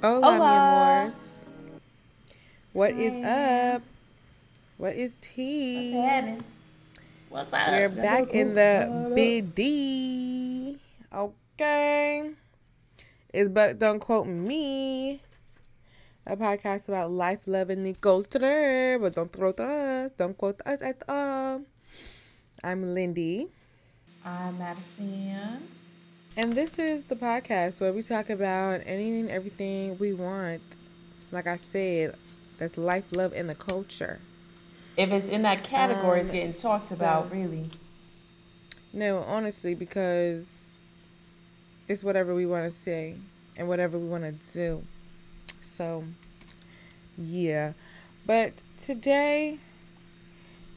Hola, mi amors. What is up? What is tea? What's happening? What's up? We're back in the BD. Okay. It's but don't quote me. A podcast about life, love, and the culture, but don't quote us. Don't quote us at all. I'm Lindy. I'm Madison. And this is the podcast where we talk about anything, and everything we want. Like I said, that's life, love, and the culture. If it's in that category, Um, it's getting talked so- about, really. No, honestly, because it's whatever we want to say and whatever we want to do. So, yeah. But today,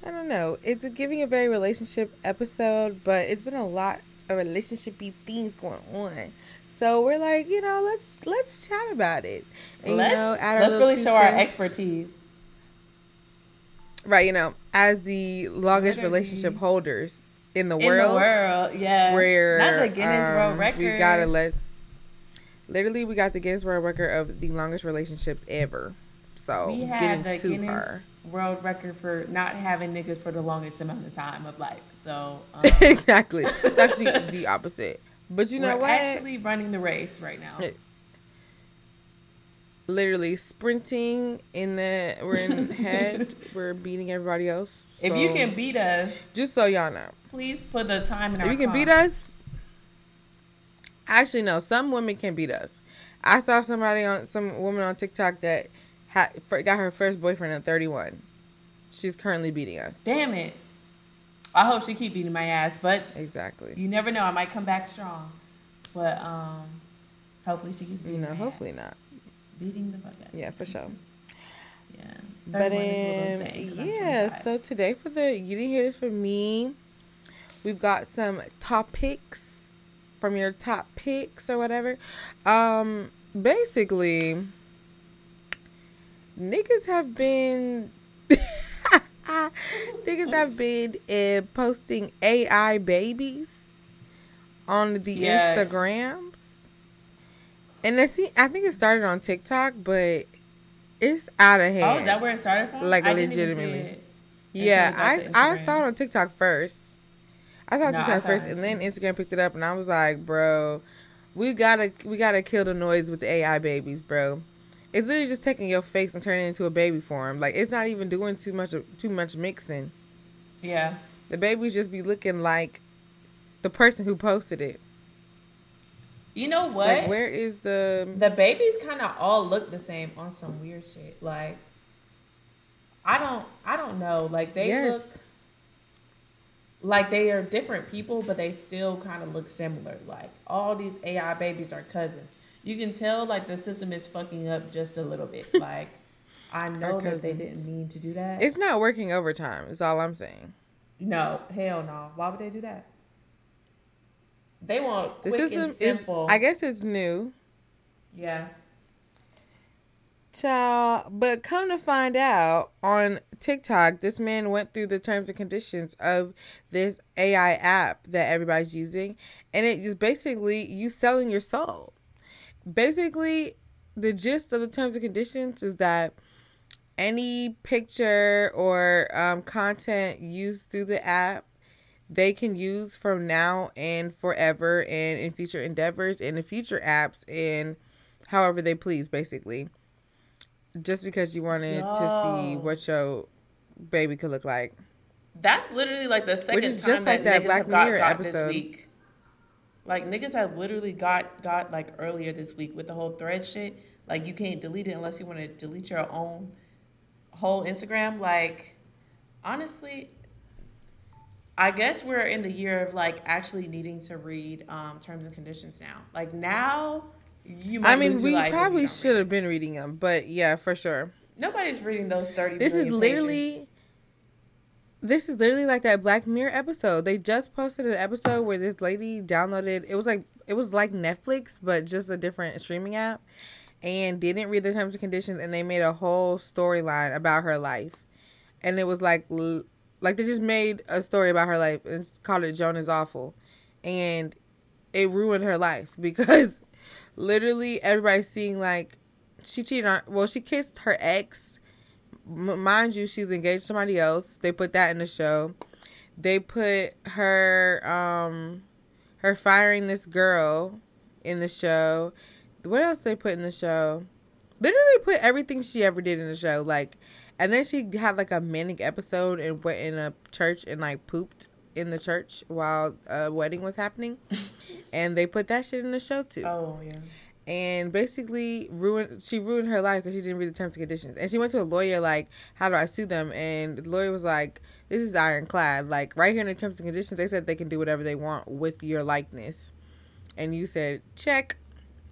I don't know. It's a giving a very relationship episode, but it's been a lot of relationshipy things going on. So we're like, you know, let's let's chat about it. And, let's you know, let's really show our expertise. Right, you know, as the longest Literally. relationship holders in the In world. the world, yeah. where Not the Guinness um, World Record. We gotta let. Literally, we got the Guinness World Record of the longest relationships ever. So we getting have the to Guinness her. World Record for not having niggas for the longest amount of time of life. So um, exactly. It's actually the opposite. But you know we're what? actually running the race right now. It- Literally sprinting in the we're in head. We're beating everybody else. if you can beat us, just so y'all know, please put the time in if our you can car. beat us. Actually, no. Some women can beat us. I saw somebody on some woman on TikTok that had got her first boyfriend at 31. She's currently beating us. Damn it. I hope she keep beating my ass, but Exactly. you never know. I might come back strong. But um hopefully she keeps You beating know, my hopefully ass. not. Beating the fuck out. Yeah, for sure. Yeah. But 31 is what I'm um, 'cause yeah, so today for the you didn't hear this from me. We've got some topics from your top picks or whatever. Um, basically, niggas have been niggas have been uh, posting AI babies on the Yeah. Instagrams, and I see. I think it started on TikTok, but it's out of hand. Oh, is that where it started from? Like, I didn't even see legitimately. Yeah, it got to I I saw it on TikTok first. I saw it on No, I TikTok saw first, and then Instagram picked it up, and I was like, bro, we gotta we gotta kill the noise with the AI babies, bro. It's literally just taking your face and turning it into a baby form. Like it's not even doing too much of, too much mixing. Yeah. The babies just be looking like the person who posted it. You know what? Like where is the the babies kind of all look the same on some weird shit. Like I don't I don't know. Like they yes look like they are different people, but they still kind of look similar. Like all these AI babies are cousins. You can tell like the system is fucking up just a little bit. Like I know that they didn't mean to do that. it's not working overtime. Is all I'm saying. no, hell no. Why would they do that? They want The quick system and is. I guess it's new. yeah. Child, but come to find out on TikTok, this man went through the terms and conditions of this AI app that everybody's using, and it is basically you selling your soul. Basically, the gist of the terms and conditions is that any picture or um, content used through the app they can use from now and forever and in future endeavors and in future apps and however they please basically just because you wanted to see what your baby could look like That's literally like the second Which is time just like that, that Black got, Mirror got this episode. week. Like niggas have literally got got like earlier this week with the whole thread shit. Like you can't delete it unless you want to delete your own whole Instagram. Like honestly, I guess we're in the year of like actually needing to read um, terms and conditions now. Like now, you. Might i mean we probably should have been reading them but yeah for sure. Nobody's reading those thirty. this is literally pages. This is literally like that black mirror episode they just posted an episode where this lady downloaded it was like it was like netflix but just a different streaming app and didn't read the terms and conditions and they made a whole storyline about her life and it was like like they just made a story about her life and called it joan is awful and it ruined her life because literally everybody's seeing like she cheated on. Well, she kissed her ex. M- mind you, she's engaged to somebody else. They put that in the show. They put her um her firing this girl in the show. What else they put in the show? Literally put everything she ever did in the show. Like, and then she had like a manic episode and went in a church and like pooped in the church while a wedding was happening, and they put that shit in the show too. Oh yeah. And basically ruined. She ruined her life because she didn't read the terms and conditions. And she went to a lawyer like, "How do I sue them?" And the lawyer was like, "This is ironclad. Like right here in the terms and conditions, they said they can do whatever they want with your likeness." And you said, "Check."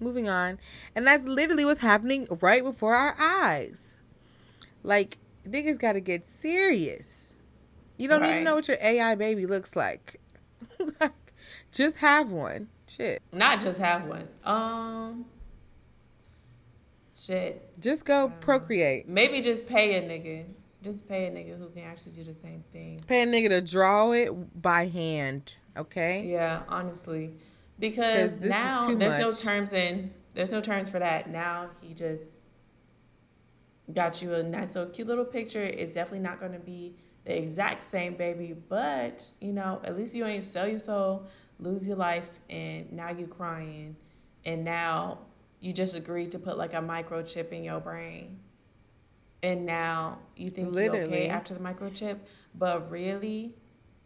Moving on, and that's literally what's happening right before our eyes. Like niggas got to get serious. You don't Right. even know what your AI baby looks like. like, just have one. Shit. Not just have one. Um. Shit. Just go procreate. Maybe just pay a nigga. Just pay a nigga who can actually do the same thing. Pay a nigga to draw it by hand. Okay. Yeah, honestly, because now there's no terms in. There's no terms for that. Now he just got you a nice little cute little picture. It's definitely not going to be the exact same baby, but you know, at least you ain't sell your soul, lose your life, and now you're crying, and now you just agreed to put like a microchip in your brain. And now you think you're okay after the microchip, but really,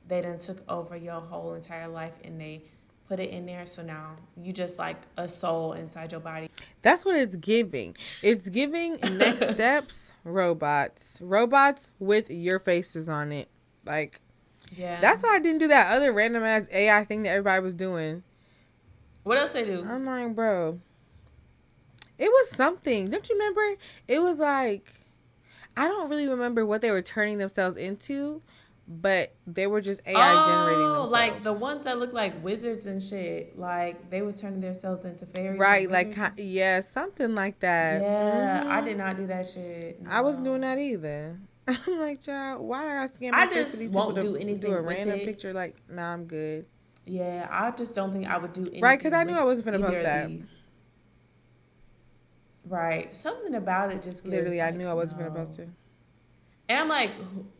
they done took over your whole entire life and they put it in there. So now you just like a soul inside your body. That's what it's giving. It's giving next steps robots. Robots with your faces on it. Like Yeah. that's why I didn't do that other random ass AI thing that everybody was doing. what else they do. I'm like, bro. It was something. Don't you remember? It was like I don't really remember what they were turning themselves into, but they were just AI generating Oh, themselves. like the ones that look like wizards and shit. Like they was turning themselves into fairies. right, like yeah, something like that. yeah, I Mhm. did not do that shit. I wasn't doing that either. I'm like, child, why do I scan my I face just for these won't people do to anything do a with random it. picture? Like, nah, I'm good. Yeah, I just don't think I would do anything. Right, because I knew I wasn't either post that. Right, something about it just gives, Literally, I like, knew I wasn't no. gonna post it. And I'm like,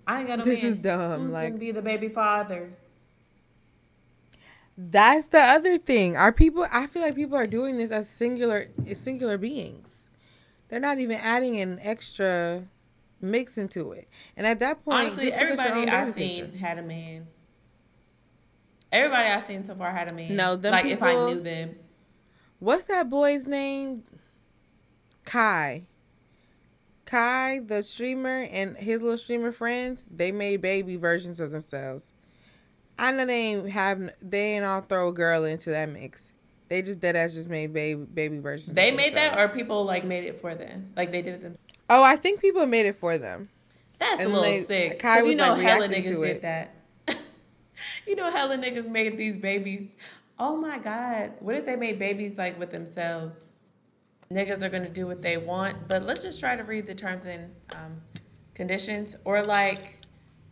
I ain't got no This man. is dumb, Who's like- gonna be the baby father? That's the other thing. Are people? I feel like people are doing this as singular, as singular beings. They're not even adding an extra mix into it. And at that point, Honestly, just look at your everybody I seen picture. had a man. Everybody I seen so far had a man. No, them like if I knew them. What's that boy's name? Kai. Kai, the streamer, and his little streamer friends, they made baby versions of themselves. I know they ain't have they ain't all throw a girl into that mix. They just dead ass just made baby baby versions. They made that, or people like made it for them. Like they did it themselves. Oh, I think people made it for them. That's And a little they- sick. Kai was, you know, like, hella niggas to did that. you know, hella niggas made these babies. Oh my god, what if they made babies like with themselves? Niggas are gonna do what they want, but let's just try to read the terms and um, conditions, or like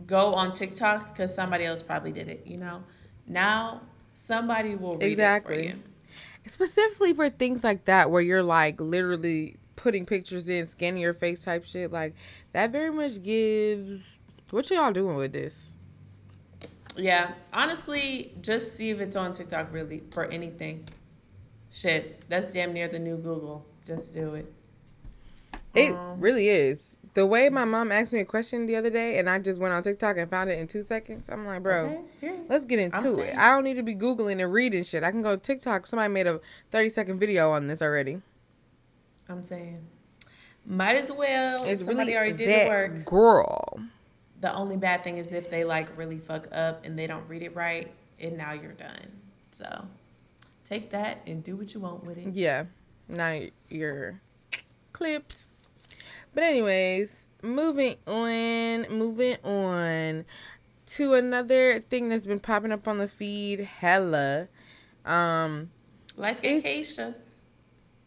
go on TikTok because somebody else probably did it. You know, now somebody will read Exactly. it for you. Specifically for things like that where you're like literally putting pictures in, scanning your face type shit, like that very much gives what y'all doing with this? Yeah, honestly, just see if it's on TikTok really for anything. Shit, that's damn near the new Google. Just do it. It Um, really is. The way my mom asked me a question the other day and I just went on TikTok and found it in two seconds. I'm like, bro, Okay, let's get I'm into it. saying. I don't need to be Googling and reading shit. I can go to TikTok. Somebody made a 30 second video on this already. I'm saying, might as well. It's Somebody really already did that the work. girl. The only bad thing is if they like really fuck up and they don't read it right, and now you're done. So take that and do what you want with it. Yeah. Now you're clipped. But anyways, moving on, moving on to another thing that's been popping up on the feed hella. Um Light skin Keisha.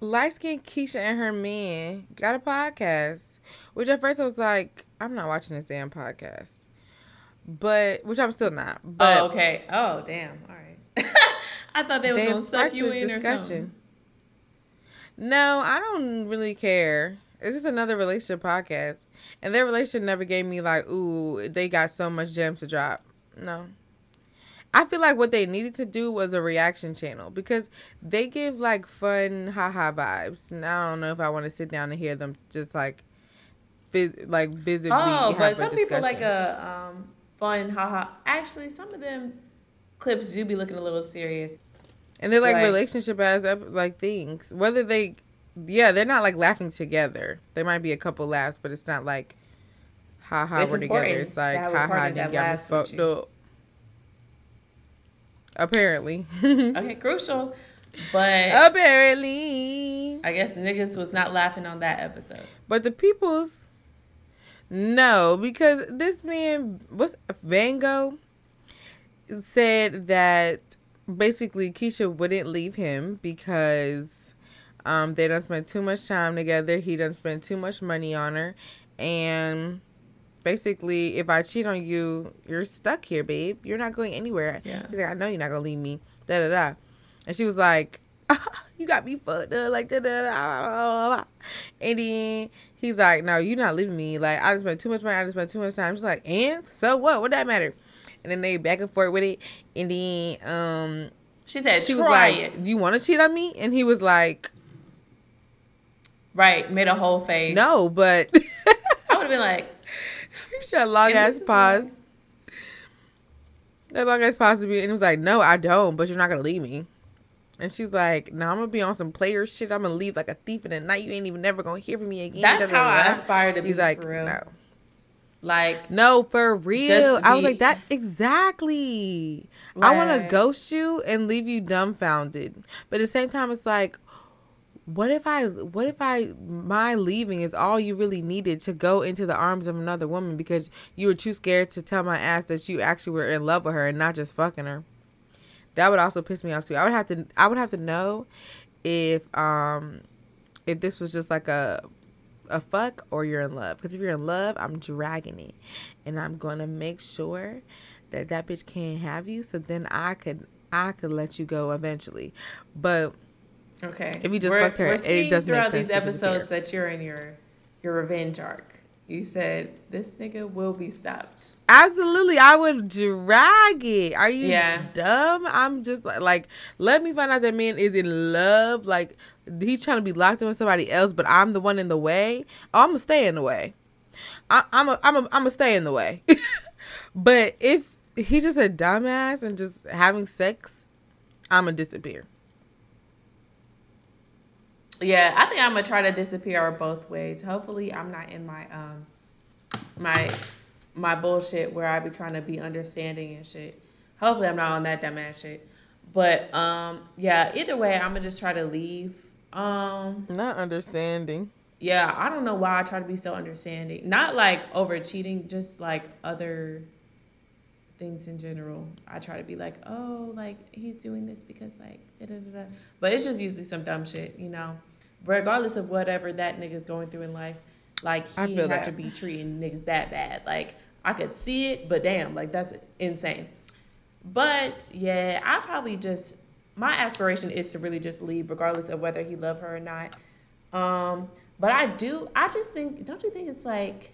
Light skinned Keisha and her man got a podcast. Which at first I was like, I'm not watching this damn podcast. But which I'm still not. Oh, but oh, okay. Oh, damn. All right. I thought they they gonna suck you in or something. No, I don't really care. It's just another relationship podcast. And their relationship never gave me like, ooh, they got so much gems to drop. No. I feel like what they needed to do was a reaction channel because they give like fun haha vibes. And I don't know if I want to sit down and hear them just like vis- like visibly. Oh, but some people like a um, fun haha. Actually, some of them clips do be looking a little serious. And they're like Like- relationship as ep- like things. Whether they, yeah, they're not like laughing together. There might be a couple laughs, but it's not like, ha ha, we're together. It's like, ha ha, partner you that got me fucked up. Apparently. Okay, crucial. But Apparently. I guess niggas was not laughing on that episode. But the people's, no, because this man, what's Van Gogh, said that basically Keisha wouldn't leave him because um, they don't spend too much time together. He doesn't spend too much money on her. And basically, if I cheat on you, you're stuck here, babe. You're not going anywhere. Yeah. He's like, I know you're not going to leave me. Da da da. And she was like, You got me fucked up. Like, da da da. And then he's like, No, you're not leaving me. Like, I just spent too much money. I just spent too much time. She's like, And so what? What that matter? And then they back and forth with it. And then um, She said, she "Try was like, it." You want to cheat on me? And he was like, Right, made a whole face. No, but. I would have been like, that long And ass pause. That long ass pause to be, and he was like, "No, I don't, but you're not gonna leave me." And she's like, "No, I'm gonna be on some player shit. I'm gonna leave like a thief in the night. You ain't even never gonna hear from me again." That's how I aspire to be He's like, for real. "No, like, no, for real." I was like, "That exactly." I want to ghost you and leave you dumbfounded, but at the same time, it's like. What if I what if I my leaving is all you really needed to go into the arms of another woman because you were too scared to tell my ass that you actually were in love with her and not just fucking her. That would also piss me off too. I would have to I would have to know if um if this was just like a a fuck or you're in love because if you're in love, I'm dragging it and I'm going to make sure that that bitch can't have you so then I could I could let you go eventually. But okay. If you just fucked her, we're it does make throughout sense these episodes that you're in your your revenge arc. You said this nigga will be stopped. Absolutely, I would drag it. Are you Yeah. dumb? I'm just like, like, let me find out that man is in love. Like, he's trying to be locked in with somebody else, but I'm the one in the way. Oh, I'm gonna stay in the way. I, I'm a, I'm a, I'm gonna stay in the way. but if he's just a dumbass and just having sex, I'm gonna disappear. Yeah, I think I'm gonna try to disappear both ways. Hopefully, I'm not in my um my my bullshit where I be trying to be understanding and shit. Hopefully, I'm not on that dumbass shit. But um, yeah, either way, I'm gonna just try to leave. Um, Not understanding. yeah, I don't know why I try to be so understanding. Not like over cheating, just like other things in general. I try to be like, oh, like he's doing this because like da da da da. But it's just usually some dumb shit, you know. Regardless of whatever that nigga's going through in life, like he that. to be treating niggas that bad. Like I could see it, but damn, like that's insane. But yeah, I probably just my aspiration is to really just leave, regardless of whether he love her or not. Um, but I do. I just think. Don't you think it's like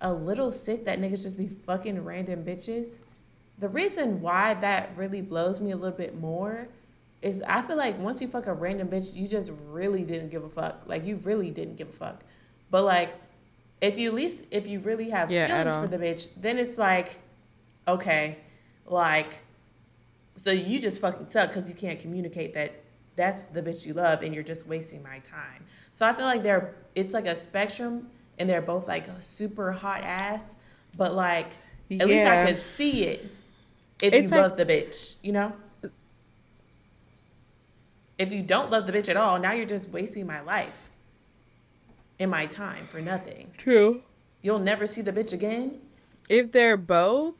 a little sick that niggas just be fucking random bitches? The reason why that really blows me a little bit more is I feel like once you fuck a random bitch, you just really didn't give a fuck. Like you really didn't give a fuck. But like, if you at least if you really have Yeah, feelings for the bitch, then it's like, okay, like, so you just fucking suck because you can't communicate that that's the bitch you love and you're just wasting my time. So I feel like they're it's like a spectrum and they're both like a super hot ass, but like at least I Yeah. could see it if It's you like- love the bitch, you know? If you don't love the bitch at all, now you're just wasting my life and my time for nothing. True. You'll never see the bitch again. if they're both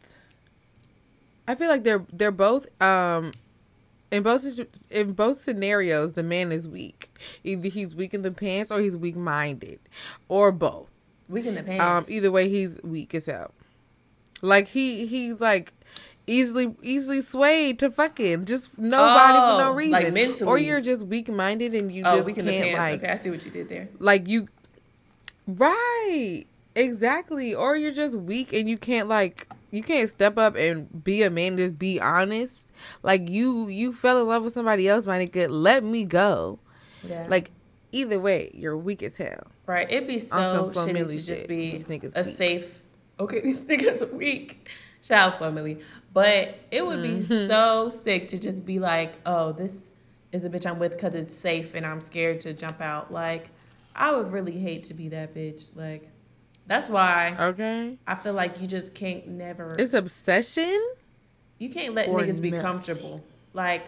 i feel like they're they're both um in both in both scenarios the man is weak either he's weak in the pants or he's weak minded or both Weak in the pants. um either way he's weak as hell like he he's like easily easily swayed to fucking just nobody Oh, for no reason. like reason, or you're just weak minded and you oh, just can't like okay, I see what you did there. like you right exactly or you're just weak and you can't like you can't step up and be a man just be honest like you you fell in love with somebody else my nigga let me go Yeah. like either way you're weak as hell Right. It'd be so shitty to just shit. be a weak. safe. Okay, these niggas are weak. Shout out Flo Milli. But it would be Mm-hmm. so sick to just be like, oh, this is a bitch I'm with because it's safe and I'm scared to jump out. Like, I would really hate to be that bitch. Like, that's why okay I feel like you just can't never. it's obsession you can't let niggas be nothing. comfortable. Like,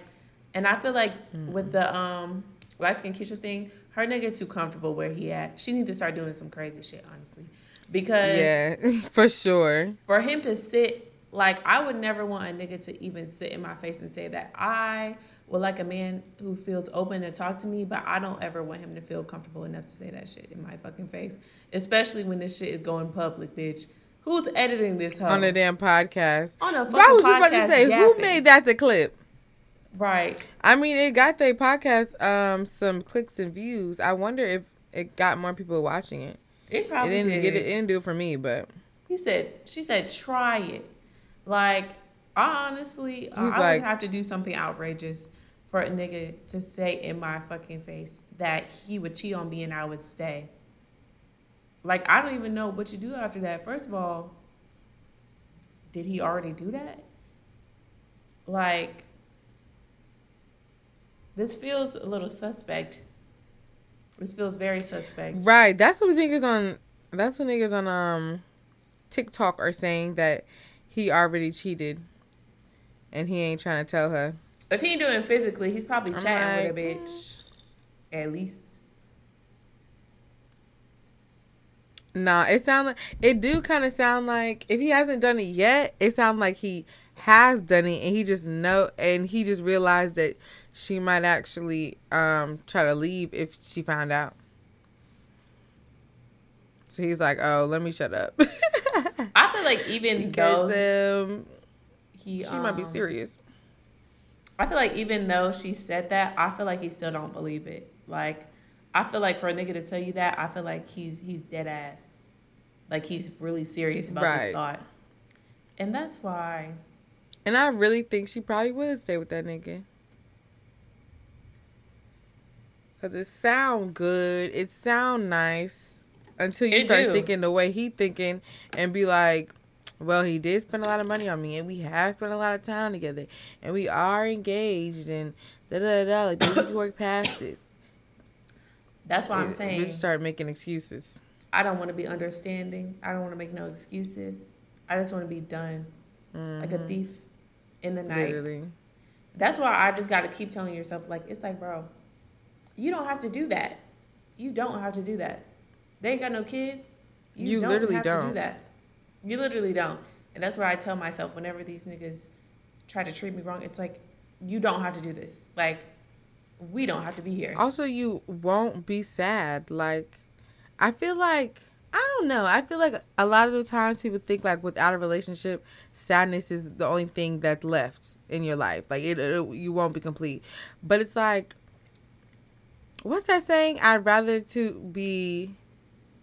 and I feel like with the um light skin Keisha thing, her nigga too comfortable where he at. She need to start doing some crazy shit, honestly, because yeah for sure for him to sit like I would never want a nigga to even sit in my face and say that I would like a man who feels open to talk to me, but I don't ever want him to feel comfortable enough to say that shit in my fucking face, especially when this shit is going public, bitch. Who's editing this hoe? on the damn podcast On a fucking podcast. I was just about to say who made that the clip right. I mean, it got their podcast um some clicks and views. I wonder if it got more people watching it. It It probably didn't did. get it. It didn't do it for me, but He said, she said, try it. Like, I honestly, I He's would like- have to do something outrageous for a nigga to say in my fucking face that he would cheat on me and I would stay. Like, I don't even know what you do after that. First of all, did he already do that? Like, this feels a little suspect. This feels very suspect. right. That's what niggas on. That's what niggas on um TikTok are saying that he already cheated, and he ain't trying to tell her. If he ain't doing it physically, he's probably I'm chatting like, with a bitch. At least. Nah, it sound like it do kind of sound like if he hasn't done it yet, it sound like he has done it and he just know and he just realized that she might actually um try to leave if she found out. So he's like, "Oh, let me shut up." I feel like even because though um he, she might be um, serious. I feel like even though she said that, I feel like he still don't believe it. Like, I feel like for a nigga to tell you that, I feel like he's he's dead ass. Like he's really serious about Right. this thought. And that's why And I really think she probably would stay with that nigga. Cause it sound good, it sound nice until you It start do. thinking the way he thinking and be like, well, he did spend a lot of money on me and we have spent a lot of time together and we are engaged and da da da. Like we can work past this. that's why I'm saying You start making excuses. I don't want to be understanding. I don't want to make no excuses. I just want to be done. Like a mm-hmm. thief in the night. Literally. That's why I just got to keep telling yourself, like, it's like, bro, you don't have to do that. You don't have to do that. They ain't got no kids. You, You don't literally have to do don't. that. You literally don't. And that's why I tell myself whenever these niggas try to treat me wrong, it's like, you don't have to do this. Like, we don't have to be here. Also, you won't be sad. Like, I feel like I don't know. I feel like a lot of the times people think like without a relationship, sadness is the only thing that's left in your life. Like it, it you won't be complete. But it's like, what's that saying? I'd rather to be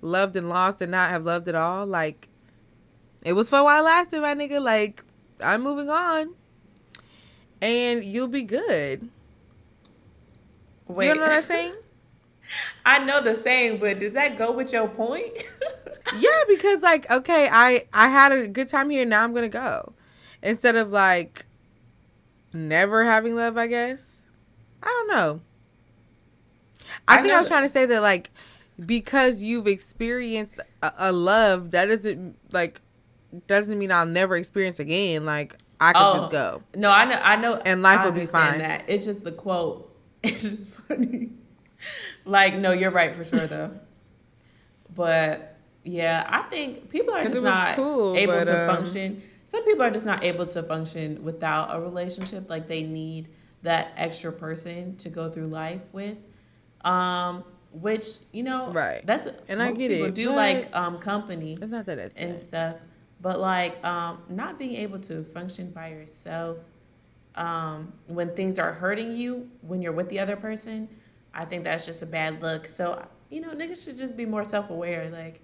loved and lost and not have loved at all. Like, it was fun while it lasted, my nigga. Like, I'm moving on, and you'll be good. Wait, You know what I'm saying? I know the saying, but does that go with your point? yeah because like okay i i had a good time here and now i'm gonna go instead of like never having love i guess i don't know i, I think i was that- trying to say that like because you've experienced a, a love that doesn't like doesn't mean i'll never experience again like i could Oh. just go No, I know, I know, And life I will be fine. That it's just the quote. It's just funny. like, no, you're right for sure though. but yeah, I think people are just not cool, able but, to um, function. Some people are just not able to function without a relationship. Like they need that extra person to go through life with. Um, which you know, Right. That's And I get people it, do like um company it's not that it's and stuff. But like um, not being able to function by yourself um, when things are hurting you when you're with the other person, I think that's just a bad look. So you know, niggas should just be more self aware. Like,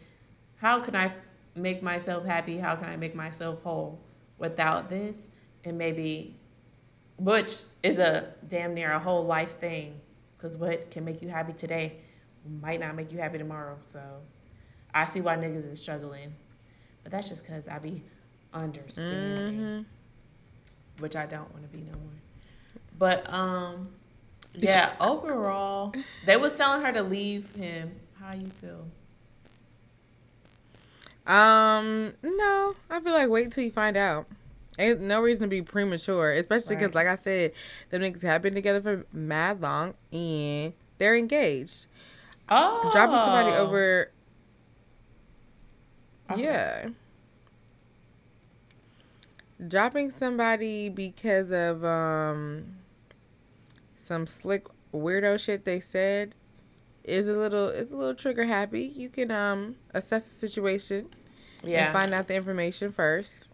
how can I make myself happy? How can I make myself whole without this? And maybe, which is a damn near a whole life thing, because what can make you happy today might not make you happy tomorrow. So I see why niggas is struggling, but that's just because I be understanding, mm-hmm. which I don't want to be no more. But um, yeah. Overall, they was telling her to leave him. How you feel? Um, no, I feel like wait till you find out. Ain't no reason to be premature, especially because, right. like I said, the niggas have been together for mad long and they're engaged. Oh, dropping somebody over. Okay. Yeah, dropping somebody because of um some slick weirdo shit they said is a little is a little trigger happy. You can um assess the situation, yeah, and find out the information first.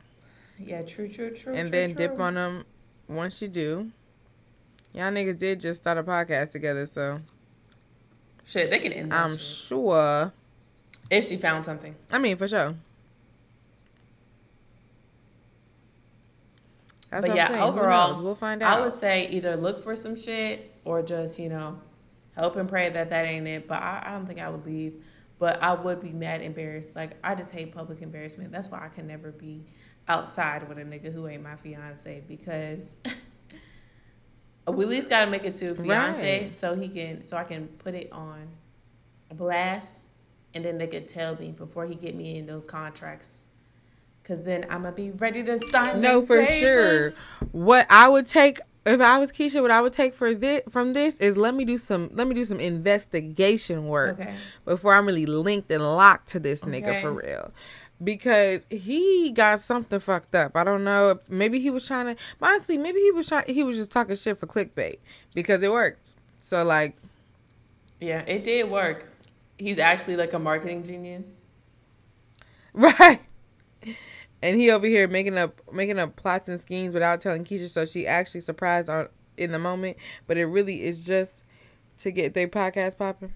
Yeah, true, true, true. And true, then true. dip on them once you do. Y'all niggas did just start a podcast together, so shit, they can end. I'm shit. sure. If she found something. I mean, for sure. That's but yeah, overall, we'll find out. I would say either look for some shit or just you know hope and pray that that ain't it. But I, I don't think I would leave. But I would be mad embarrassed. Like I just hate public embarrassment. That's why I can never be outside with a nigga who ain't my fiance because we at least gotta make it to fiance right. so he can so I can put it on blast and then they could tell me before he get me in those contracts Cause then I'm gonna be ready to sign. No, for papers. sure. What I would take if I was Keisha, what I would take for this from this is let me do some let me do some investigation work okay. before I'm really linked and locked to this okay. nigga for real. Because he got something fucked up. I don't know. Maybe he was trying to honestly, maybe he was trying he was just talking shit for clickbait because it worked. So like Yeah, it did work. He's actually like a marketing genius. Right and he over here making up making up plots and schemes without telling Keisha, so she actually surprised on in the moment, but it really is just to get their podcast popping.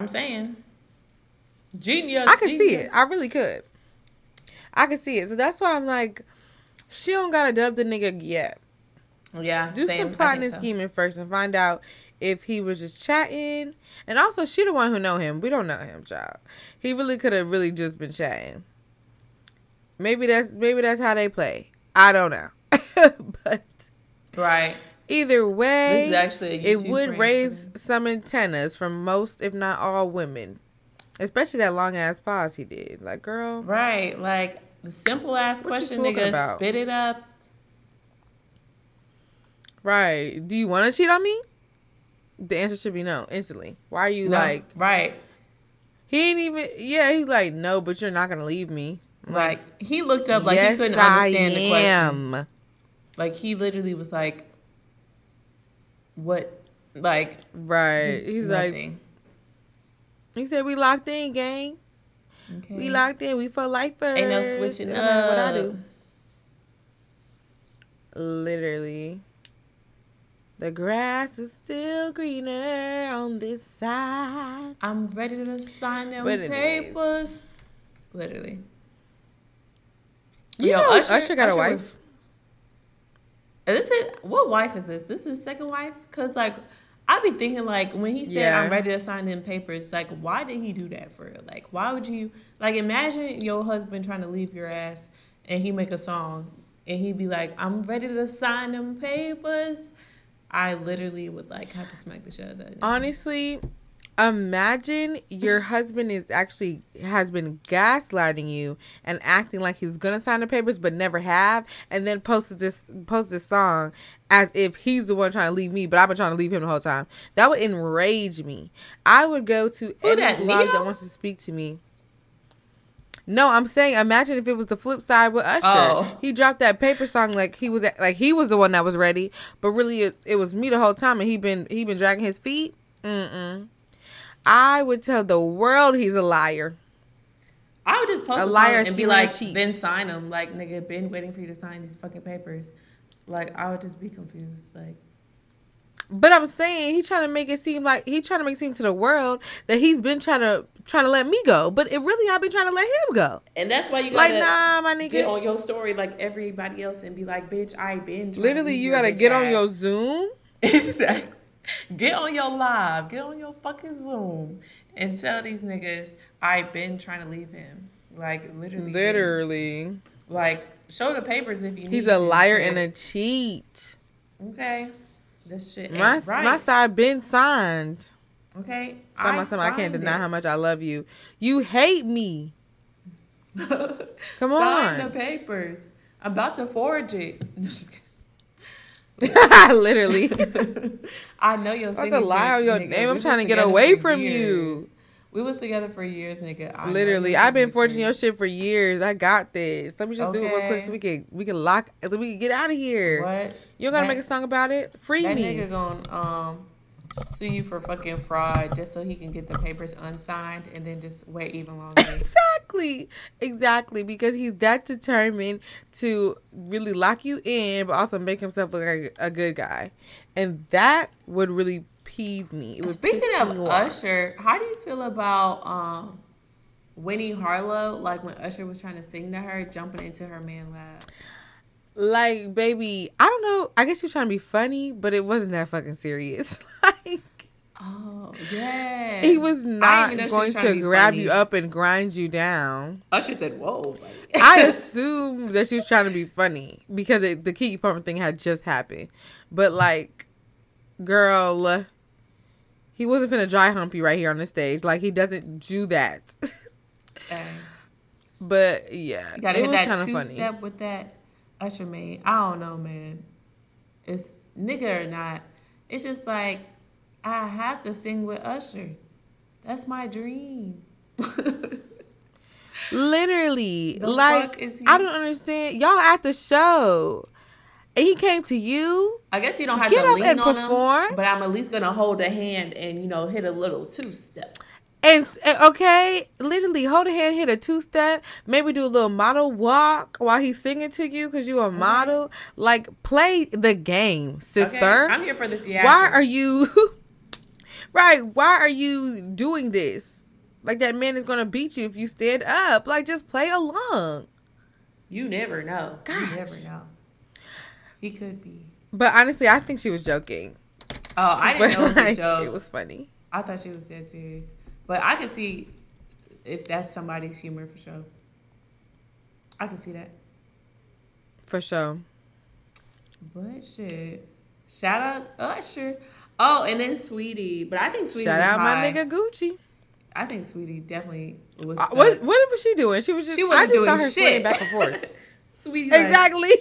I'm saying, genius. I could genius. see it. I really could. I could see it. So that's why I'm like, she don't gotta dub the nigga yet. Yeah, do same. some plotting and so. scheming first and find out if he was just chatting. And also, she the one who know him. We don't know him, child. He really could have really just been chatting. Maybe that's maybe that's how they play. I don't know. but right. Either way, this is actually it would raise some antennas from most, if not all, women. Especially that long ass pause he did. Like, girl. Right. Like the simple ass question, nigga. About? Spit it up. Right. Do you want to cheat on me? The answer should be no instantly. Why are you no. like right? He ain't even. Yeah, he's like no, but you're not gonna leave me. Like, like he looked up like yes, he couldn't understand the question. Like he literally was like, "What?" Like right. He's nothing. like, he said, "We locked in, gang. Okay. We locked in. We for life first. Ain't no switching up. What I do." Literally. The grass is still greener on this side. I'm ready to sign them papers. Literally. You Yo, know, Usher, Usher got Usher a wife. Was, this is what wife is this? This is his second wife? Cause like I be thinking like when he said yeah. I'm ready to sign them papers, like why did he do that for real? Like why would you like imagine your husband trying to leave your ass and he make a song and he'd be like I'm ready to sign them papers. I literally would like have to smack the shit out of that. Honestly, Imagine your husband is actually has been gaslighting you and acting like he's gonna sign the papers but never have, and then posted this post this song as if he's the one trying to leave me, but I've been trying to leave him the whole time. That would enrage me. I would go to Who any that, blog Leo? that wants to speak to me. No, I'm saying imagine if it was the flip side with Usher. Oh. He dropped that paper song like he was like he was the one that was ready, but really it, it was me the whole time and he been he been dragging his feet. Mm mm. I would tell the world he's a liar. I would just post A liar, and be like, cheat. then sign them. Like, nigga, been waiting for you to sign these fucking papers. Like, I would just be confused. Like, But I'm saying he trying to make it seem like he trying to make it seem to the world that he's been trying to trying to let me go, but it really I've been trying to let him go. and that's why you gotta like, nah, my nigga, get on your story like everybody else and be like, bitch, I been. Literally, you gotta get on your Zoom. exactly. Get on your live. Get on your fucking Zoom and tell these niggas I've been trying to leave him. Like literally. Literally, Like show the papers if you. Need He's a liar shit. and a cheat. Okay. This shit. Ain't My right. my side been signed. Okay. About something I can't deny it. how much I love you. You hate me. Come Sign on. the papers. I'm about to forge it. Literally. I know your to signature. lie on your nigga. name. I'm was trying to get away from years. you. We was together for years, nigga. I Literally, I've been forging your shit for years. I got this. Let me just do it real quick so we can we can lock we can get out of here. What? You don't gotta That- make a song about it. Free That me. nigga gonna um sue you for fucking fraud just so he can get the papers unsigned and then just wait even longer. Exactly. Exactly. Because he's that determined to really lock you in, but also make himself look like a good guy. And that would really peeve me. It would Speaking of me. Usher, how do you feel about um Winnie Harlow? Like when Usher was trying to sing to her, jumping into her man lab. Like, baby, I don't know. I guess you're trying to be funny, but it wasn't that fucking serious. like, Oh yeah, he was not even know she going trying to grab funny. you up and grind you down. Oh, Usher said, "Whoa." Like, I assumed that she was trying to be funny because it, the Keke Palmer thing had just happened. But like, girl, uh, he wasn't finna dry hump you right here on the stage. Like he doesn't do that. But yeah, You gotta it hit was that kind of two funny. step with that Usher made. I don't know, man. It's nigga or not. It's just like I have to sing with Usher. That's my dream. Literally, The like fuck is he- I don't understand. Y'all at the show, and he came to you. I guess you don't have Get to lean on perform. him, but I'm at least gonna hold a hand and you know hit a little two step. And eh, okay, literally hold a hand, hit a two step, maybe do a little model walk while he's singing to you because you a model. Like play the game, sister. Okay? I'm here for the theater. Why are you right? Why are you doing this? Like that man is gonna beat you if you stand up. Like just play along. You never know. Gosh. You never know. He could be. But honestly, I think she was joking. Oh, I didn't But, know it was a joke. It was funny. I thought she was dead serious. But I could see if that's somebody's humor for sure. I can see that. For sure. But shit. Shout out Usher. Oh, and then Saweetie. But I think Saweetie Shout out my nigga Gucci. I think Saweetie definitely was Uh, what what was she doing? She was just She I wasn't just doing saw her shit. back and forth. Saweetie Exactly.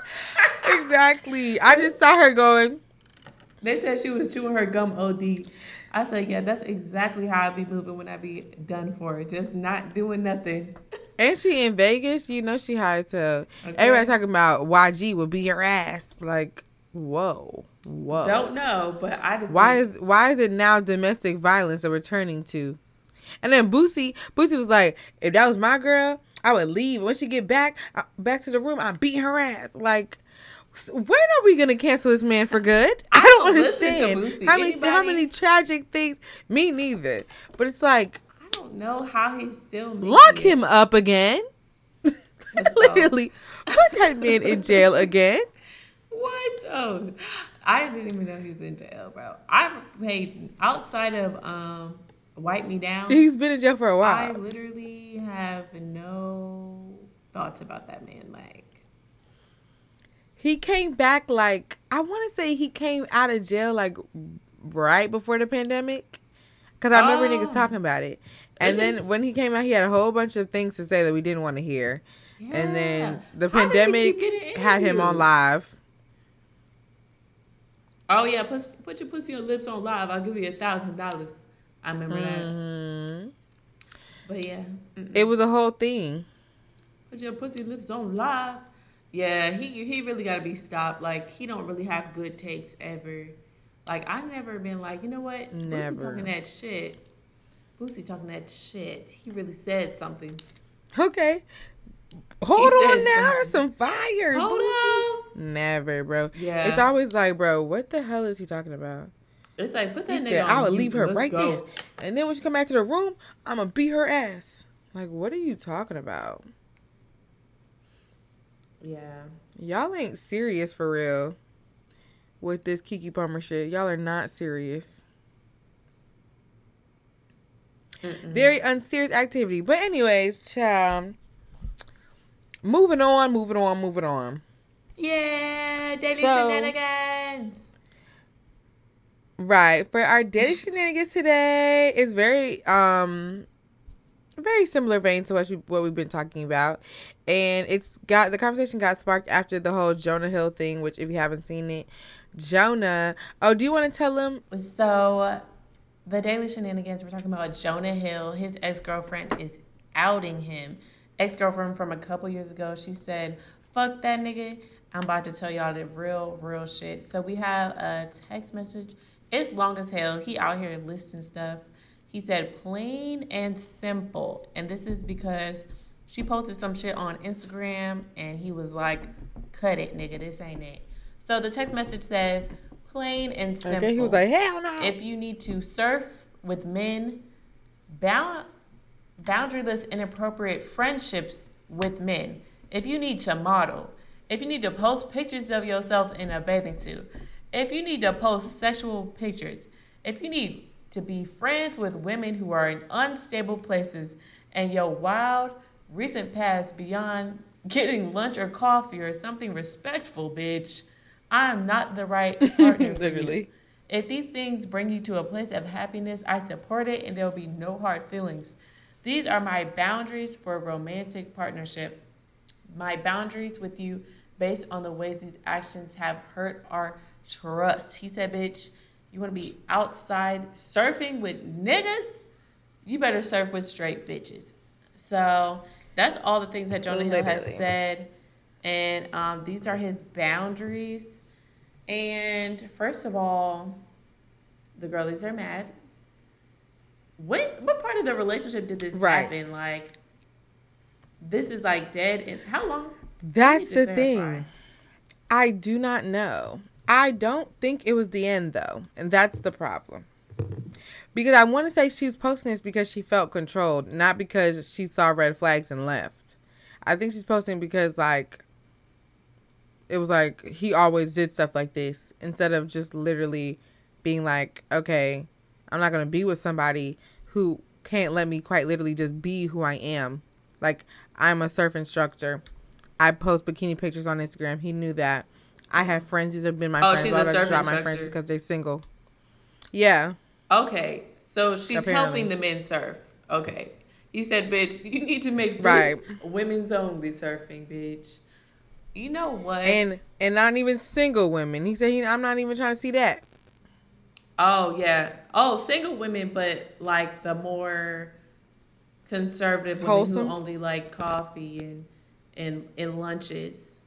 exactly. I just saw her going. They said she was chewing her gum OD. I said, yeah, that's exactly how I be moving when I be done for. It. Just not doing nothing. And she in Vegas, you know she high as hell. Okay. Everybody talking about YG would be your ass. Like, whoa, whoa. Don't know, but I just why is why is it now domestic violence are returning to? And then Boosie, Boosie was like, if that was my girl, I would leave. When she get back, uh, back to the room, I'm beating her ass. Like, when are we gonna cancel this man for good? I don't don't listen to understand how many how many tragic things. Me neither. But it's like, I don't know how he's still lock it. him up again. Literally, put that man in jail again. What? Oh, I didn't even know he was in jail, bro. I paid outside of um, wipe me down. He's been in jail for a while. I literally have no thoughts about that man. Like, He came back like I want to say he came out of jail like right before the pandemic, because I remember Oh. niggas talking about it. And It then just- when he came out, he had a whole bunch of things to say that we didn't want to hear. Yeah. And then the How pandemic had him on live. oh yeah, put, put your pussy on lips on live. I'll give you a thousand dollars. I remember Mm-hmm. that. But yeah, mm-mm. It was a whole thing. put your pussy lips on live. Yeah, he he really got to be stopped. Like he don't really have good takes ever. Like I never been like, you know what? Never. Boosie talking that shit. Boosie talking that shit. He really said something. Okay. Hold He on now. something. That's some fire. Hold Boosie. Never, bro. Yeah. It's always like, bro, what the hell is he talking about? It's like put that He nigga said, on I would leave her right go. there. And then when she come back to the room, I'm to beat her ass. Like, what are you talking about? Yeah. Y'all ain't serious for real with this Keke Palmer shit. Y'all are not serious. Very unserious activity. But anyways, child. Moving on, moving on, moving on. Yeah, dating So- shenanigans. Right. For our dating shenanigans today is very um very similar vein to what we what we've been talking about. And it's got the conversation got sparked after the whole Jonah Hill thing, which if you haven't seen it, Jonah Oh, do you want to tell them So, the daily shenanigans, we're talking about Jonah Hill. His ex girlfriend is outing him. Ex girlfriend from a couple years ago. She said, Fuck that nigga. I'm about to tell y'all the real, real shit. So, we have a text message. It's long as hell. He out here listing stuff. He said, plain and simple. And this is because she posted some shit on Instagram and he was like, Cut it, nigga. This ain't it. So, the text message says, Plain and simple. Okay, he was like, Hell no. If you need to surf with men, bound, boundaryless, inappropriate friendships with men. If you need to model, if you need to post pictures of yourself in a bathing suit, if you need to post sexual pictures, if you need to be friends with women who are in unstable places, and your wild recent past beyond getting lunch or coffee or something respectful, bitch, I am not the right partner for you. Literally. If these things bring you to a place of happiness, I support it and there will be no hard feelings. These are my boundaries for a romantic partnership. My boundaries with you based on the ways these actions have hurt our trust. He said, bitch, you want to be outside surfing with niggas? You better surf with straight bitches. So that's all the things that Jonah Hill has said. And um, these are his boundaries. And first of all, the girlies are mad. When what part of the relationship did this Right. happen? Like this is like dead and how long? That's the thing. I do not know. I don't think it was the end though, and that's the problem. Because I want to say she was posting this because she felt controlled, not because she saw red flags and left. I think she's posting because like it was like he always did stuff like this instead of just literally being like, okay, I'm not gonna be with somebody who can't let me quite literally just be who I am. Like I'm a surf instructor. I post bikini pictures on Instagram. He knew that. I have friends. These have been my Oh, friends. she's a drop my friends because they're single. Yeah. Okay. So she's Apparently. helping the men surf. Okay. He said, bitch, you need to make this Right. women's only surfing, bitch. You know what? And and not even single women. He said he, I'm not even trying to see that. Oh yeah. Oh, single women, but like the more conservative women who only like coffee and and and lunches,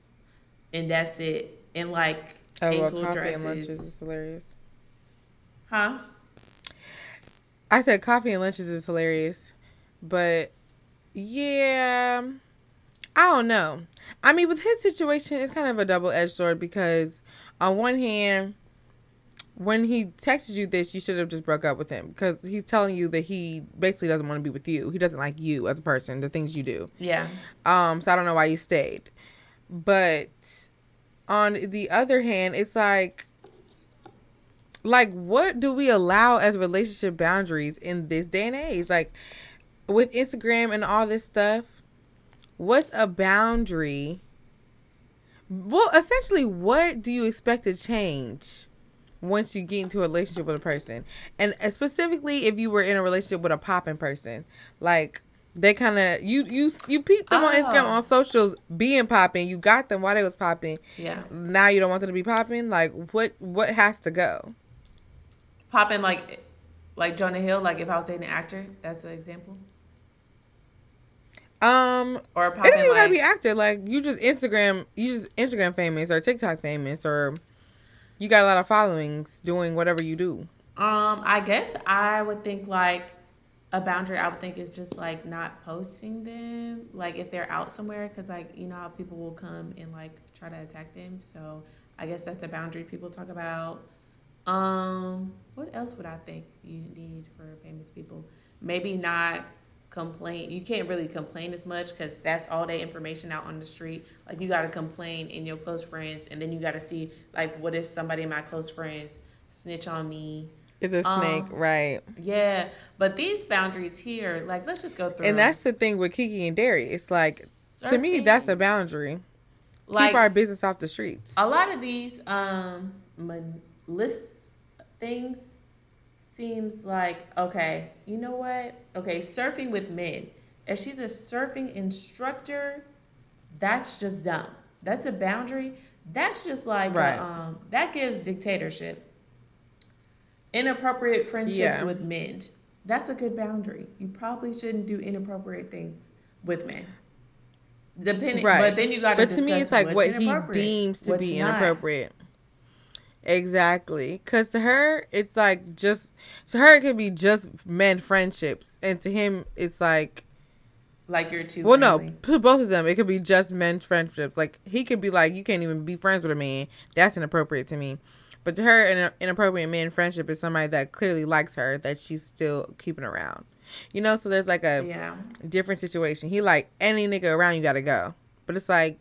and that's it. And like Oh, well, ankle coffee dresses, and lunches is hilarious. huh? I said coffee and lunches is hilarious, but yeah, I don't know. I mean, with his situation, it's kind of a double edged sword because on one hand, when he texted you this, you should have just broke up with him because he's telling you that he basically doesn't want to be with you. He doesn't like you as a person, the things you do. Yeah. Um, so I don't know why you stayed. But on the other hand, it's like like what do we allow as relationship boundaries in this day and age? Like with Instagram and all this stuff, what's a boundary? Well, essentially, what do you expect to change once you get into a relationship with a person? And uh, specifically, if you were in a relationship with a popping person, like they kind of you you you peeped them on Instagram Oh. on socials being popping. You got them while they was popping. Yeah. Now you don't want them to be popping. Like what what has to go? Popping like like Jonah Hill, like if I was dating an actor, that's an example. Um, Or it don't even like gotta be actor. Like you just Instagram, you just Instagram famous or TikTok famous or you got a lot of followings doing whatever you do. Um, I guess I would think like a boundary I would think is just like not posting them, like if they're out somewhere, because like you know how people will come and like try to attack them. So I guess that's the boundary people talk about. Um, what else would I think you need for famous people? Maybe not complain. You can't really complain as much because that's all that information out on the street. Like you got to complain in your close friends, and then you got to see like what if somebody in my close friends snitch on me It's a snake, Um, right? yeah, but these boundaries here, like let's just go through. And that's the thing with Keke and Derry. It's like to me, that's a boundary. like Keep our business off the streets. a lot of these um mon- list things seems like okay. You know what? Okay, surfing with men. If she's a surfing instructor, that's just dumb. That's a boundary. That's just like Right. um that gives dictatorship. Inappropriate friendships Yeah. with men. That's a good boundary. You probably shouldn't do inappropriate things with men. Depending, Right. but then you got to. But to me, it's like what he deems to be not. inappropriate. Exactly, because to her, it's like just to her it could be just men friendships, and to him, it's like Like you're too. well, no, to both of them, it could be just men friendships. Like he could be like, you can't even be friends with a man. That's inappropriate to me. But to her, an inappropriate man friendship is somebody that clearly likes her that she's still keeping around. You know, so there's like a Yeah. different situation. He like any nigga around you gotta go. But it's like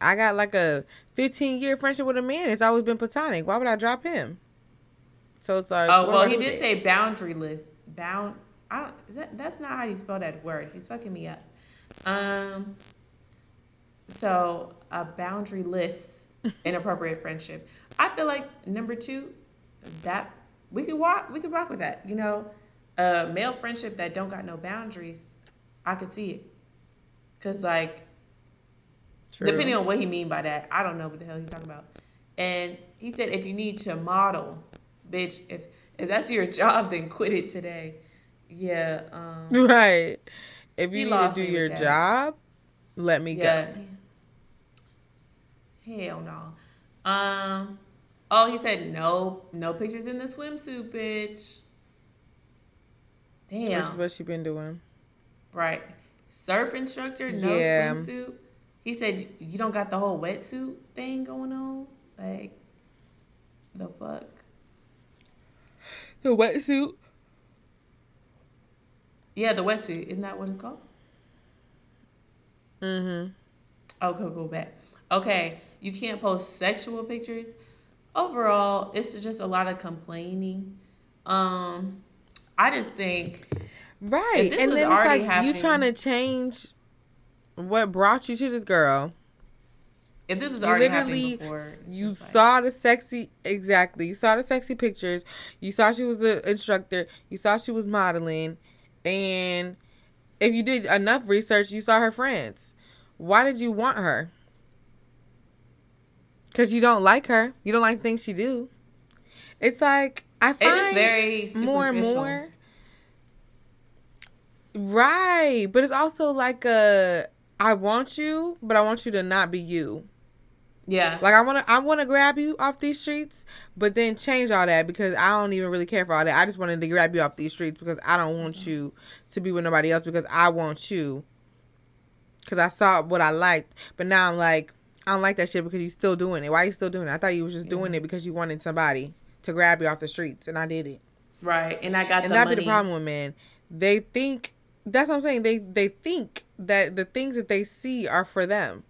I got like a 15 year friendship with a man. It's always been platonic. Why would I drop him? So it's like Oh well, he did with say boundaryless. Bound. I don't. That, that's not how you spell that word. He's fucking me up. Um. So a boundaryless inappropriate friendship. I feel like number two, that we could walk. We could rock with that. You know, a male friendship that don't got no boundaries. I could see it. Cause like True. Depending on what he mean by that, I don't know what the hell he's talking about. And he said, if you need to model, bitch, if if that's your job, then quit it today. Yeah. Um, Right. If you need to do your job, let me yeah. go. Hell no. Um. Oh, he said no, no pictures in the swimsuit, bitch. Damn. Which is what she been doing. Right. Surf instructor, no Yeah. swimsuit. He said you don't got the whole wetsuit thing going on. Like, the fuck. The wetsuit. Yeah, the wetsuit. Isn't that what it's called? Mm-hmm. Okay, go go back. Okay, you can't post sexual pictures. Overall, it's just a lot of complaining. Um, I just think Right. If this And was then it's already like happening- you trying to change what brought you to this girl. if this was You already literally happening before, you like- saw the sexy exactly. You saw the sexy pictures. You saw she was an instructor. You saw she was modeling, and if you did enough research, you saw her friends. Why did you want her? Because you don't like her. You don't like things she do. It's like I find it's very more and more. Right, but it's also like a I want you, but I want you to not be you. Yeah, Like I want to, I want to grab you off these streets, but then change all that because I don't even really care for all that. I just wanted to grab you off these streets because I don't want you to be with nobody else because I want you. Because I saw what I liked, but now I'm like, I don't like that shit because you're still doing it. Why you still doing it? I thought you was just doing it because you wanted somebody to grab you off the streets, and I did it. right. And I got And that money. be the problem with men. They think that's what I'm saying. They they think that the things that they see are for them.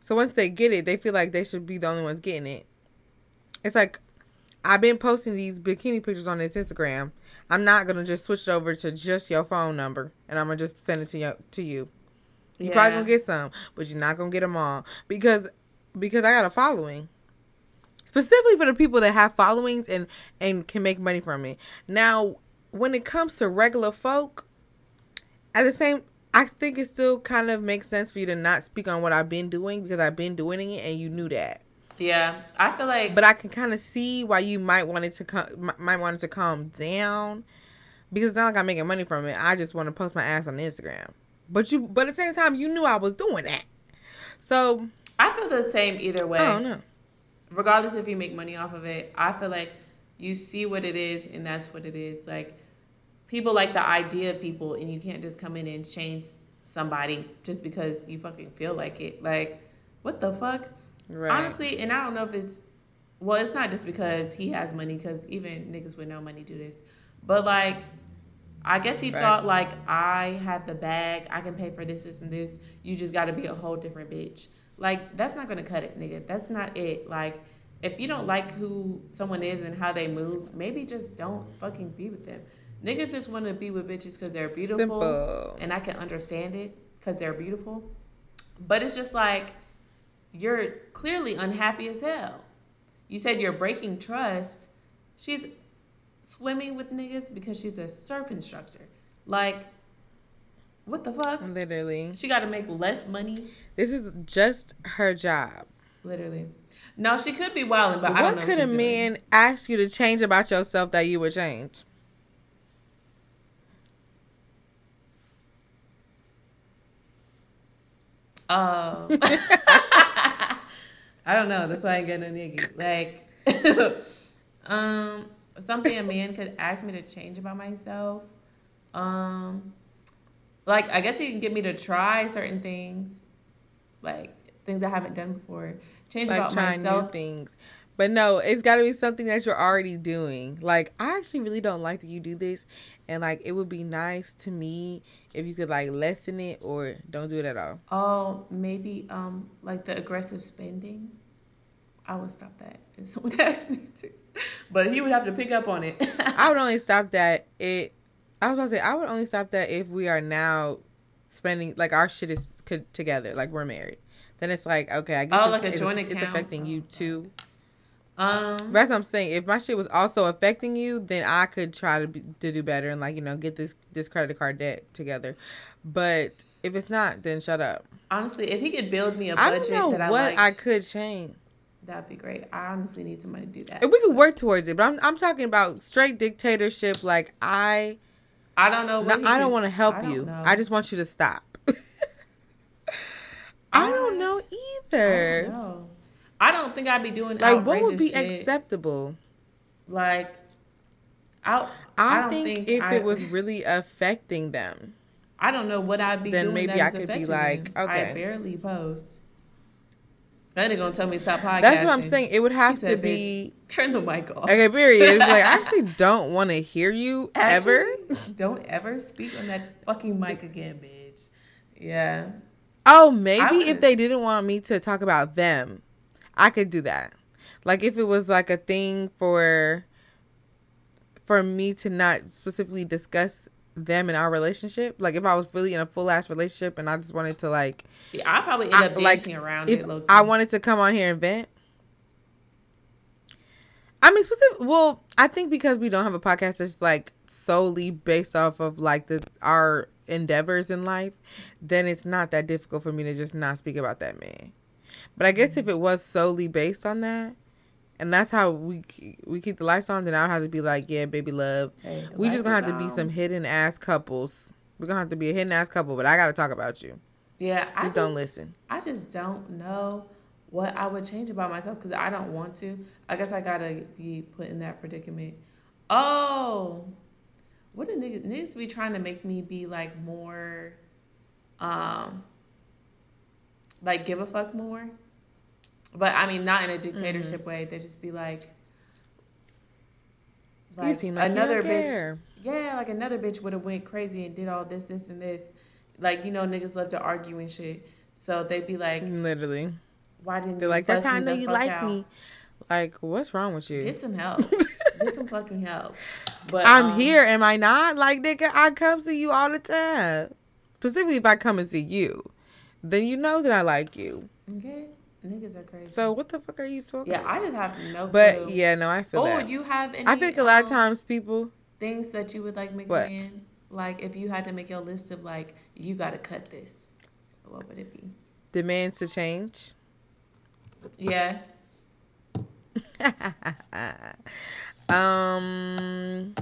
So once they get it, they feel like they should be the only ones getting it. It's like I've been posting these bikini pictures on this Instagram. I'm not gonna just switch it over to just your phone number, and I'm gonna just send it to you. To you, you Yeah. probably gonna get some, but you're not gonna get them all because because I got a following. Specifically for the people that have followings and and can make money from it. Now, when it comes to regular folk, at the same I think it still kind of makes sense for you to not speak on what I've been doing because I've been doing it and you knew that. Yeah, I feel like. But I can kind of see why you might want it to come might want it to calm down because it's not like I'm making money from it. I just want to post my ass on Instagram. But you but at the same time you knew I was doing that. So, I feel the same either way. I don't know. regardless if you make money off of it, I feel like you see what it is and that's what it is. Like people like the idea of people, and you can't just come in and change somebody just because you fucking feel like it. Like, what the fuck? Right. Honestly, and I don't know if it's well, it's not just because he has money, because even niggas with no money do this. But like, I guess he Facts. thought like I have the bag, I can pay for this, this, and this. You just got to be a whole different bitch. Like that's not gonna cut it, nigga. That's not it. Like if you don't like who someone is and how they move, maybe just don't fucking be with them. Niggas just want to be with bitches because they're beautiful, Simple. and I can understand it because they're beautiful. But it's just like you're clearly unhappy as hell. You said you're breaking trust. She's swimming with niggas because she's a surf instructor. Like, what the fuck? Literally. She got to make less money. This is just her job. Literally. No, she could be wilding, but I don't what could a she's doing. man ask you to change about yourself that you would change? Um, I don't know. That's why I ain't got no nigga. Like, um, something a man could ask me to change about myself. Um, like I guess he can get me to try certain things, like things I haven't done before. Change Like about myself. things. But no, it's got to be something that you're already doing. Like, I actually really don't like that you do this. And, like, it would be nice to me if you could, like, lessen it or don't do it at all. Oh, maybe um like the aggressive spending. I would stop that if someone asked me to, but he would have to pick up on it. I would only stop that it. I was about to say I would only stop that if we are now spending like our shit is co- together, like we're married. Then it's like okay, I guess Oh, it's, like a it's, joint it's account? affecting you too. um, that's what I'm saying. If my shit was also affecting you, then I could try to be, to do better and like you know get this this credit card debt together. But if it's not, then shut up. honestly, if he could build me a budget I don't know that I what liked, I could change. That'd be great. I honestly need somebody to do that. If we could work towards it, but I'm I'm talking about straight dictatorship. Like I. I don't know. No, I don't want to help I you. know. I just want you to stop. I don't know I either. don't know. I don't think I'd be doing Like, what would be shit. acceptable? Like, I, I, I don't think, think, if I, it was really affecting them, I don't know what I'd be doing. Then maybe I could be like, them. okay. I barely post. That nigga gonna tell me to stop podcasting. that's what I'm saying. It would have to be turn the mic off. okay. Period. It's like I actually don't want to hear you ever. Don't ever speak on that fucking mic again, bitch. Yeah. Oh, maybe if they didn't want me to talk about them, I could do that. Like if it was like a thing for for me to not specifically discuss them in our relationship. Like if I was really in a full ass relationship and I just wanted to like See, I probably end I- up like, dancing around if it. I wanted to come on here and vent. I mean, specific. Well, I think because we don't have a podcast that's like solely based off of like the our endeavors in life, then it's not that difficult for me to just not speak about that man. But I guess if mm-hmm. it was solely based on that, and that's how we we keep the lights on, then I would have to be like, yeah, baby love. Hey, We just gonna have to be on. some hidden ass couples. We're gonna have to be a hidden ass couple, but I gotta talk about you. Yeah, I Just don't listen. I just don't know what I would change about myself because I don't want to. I guess I gotta be put in that predicament. Oh, what do niggas niggas be trying to make me be like more, um, like give a fuck more, but I mean not in a dictatorship Mm-hmm. way. They just be like, you seem like another bitch. care. Yeah, like another bitch would have went crazy and did all this, this, and this. Like you know, niggas love to argue and shit. So they'd be like, Literally. "Why didn't They're you like, that's how I know you like out? me. Like, what's wrong with you? Get some help. Get some fucking help." But I'm um, here, am I not? Like, nigga, I come see you all the time. Specifically, if I come and see you, then you know that I like you. Okay, niggas are crazy. So, what the fuck are you talking yeah, about? I just have no. But clue. yeah, no, I feel Oh, that. you have any? I think a lot of um, times people. things that you would like make What? like if you had to make your list of like you got to cut this. What would it be? demands to change. Yeah. Um,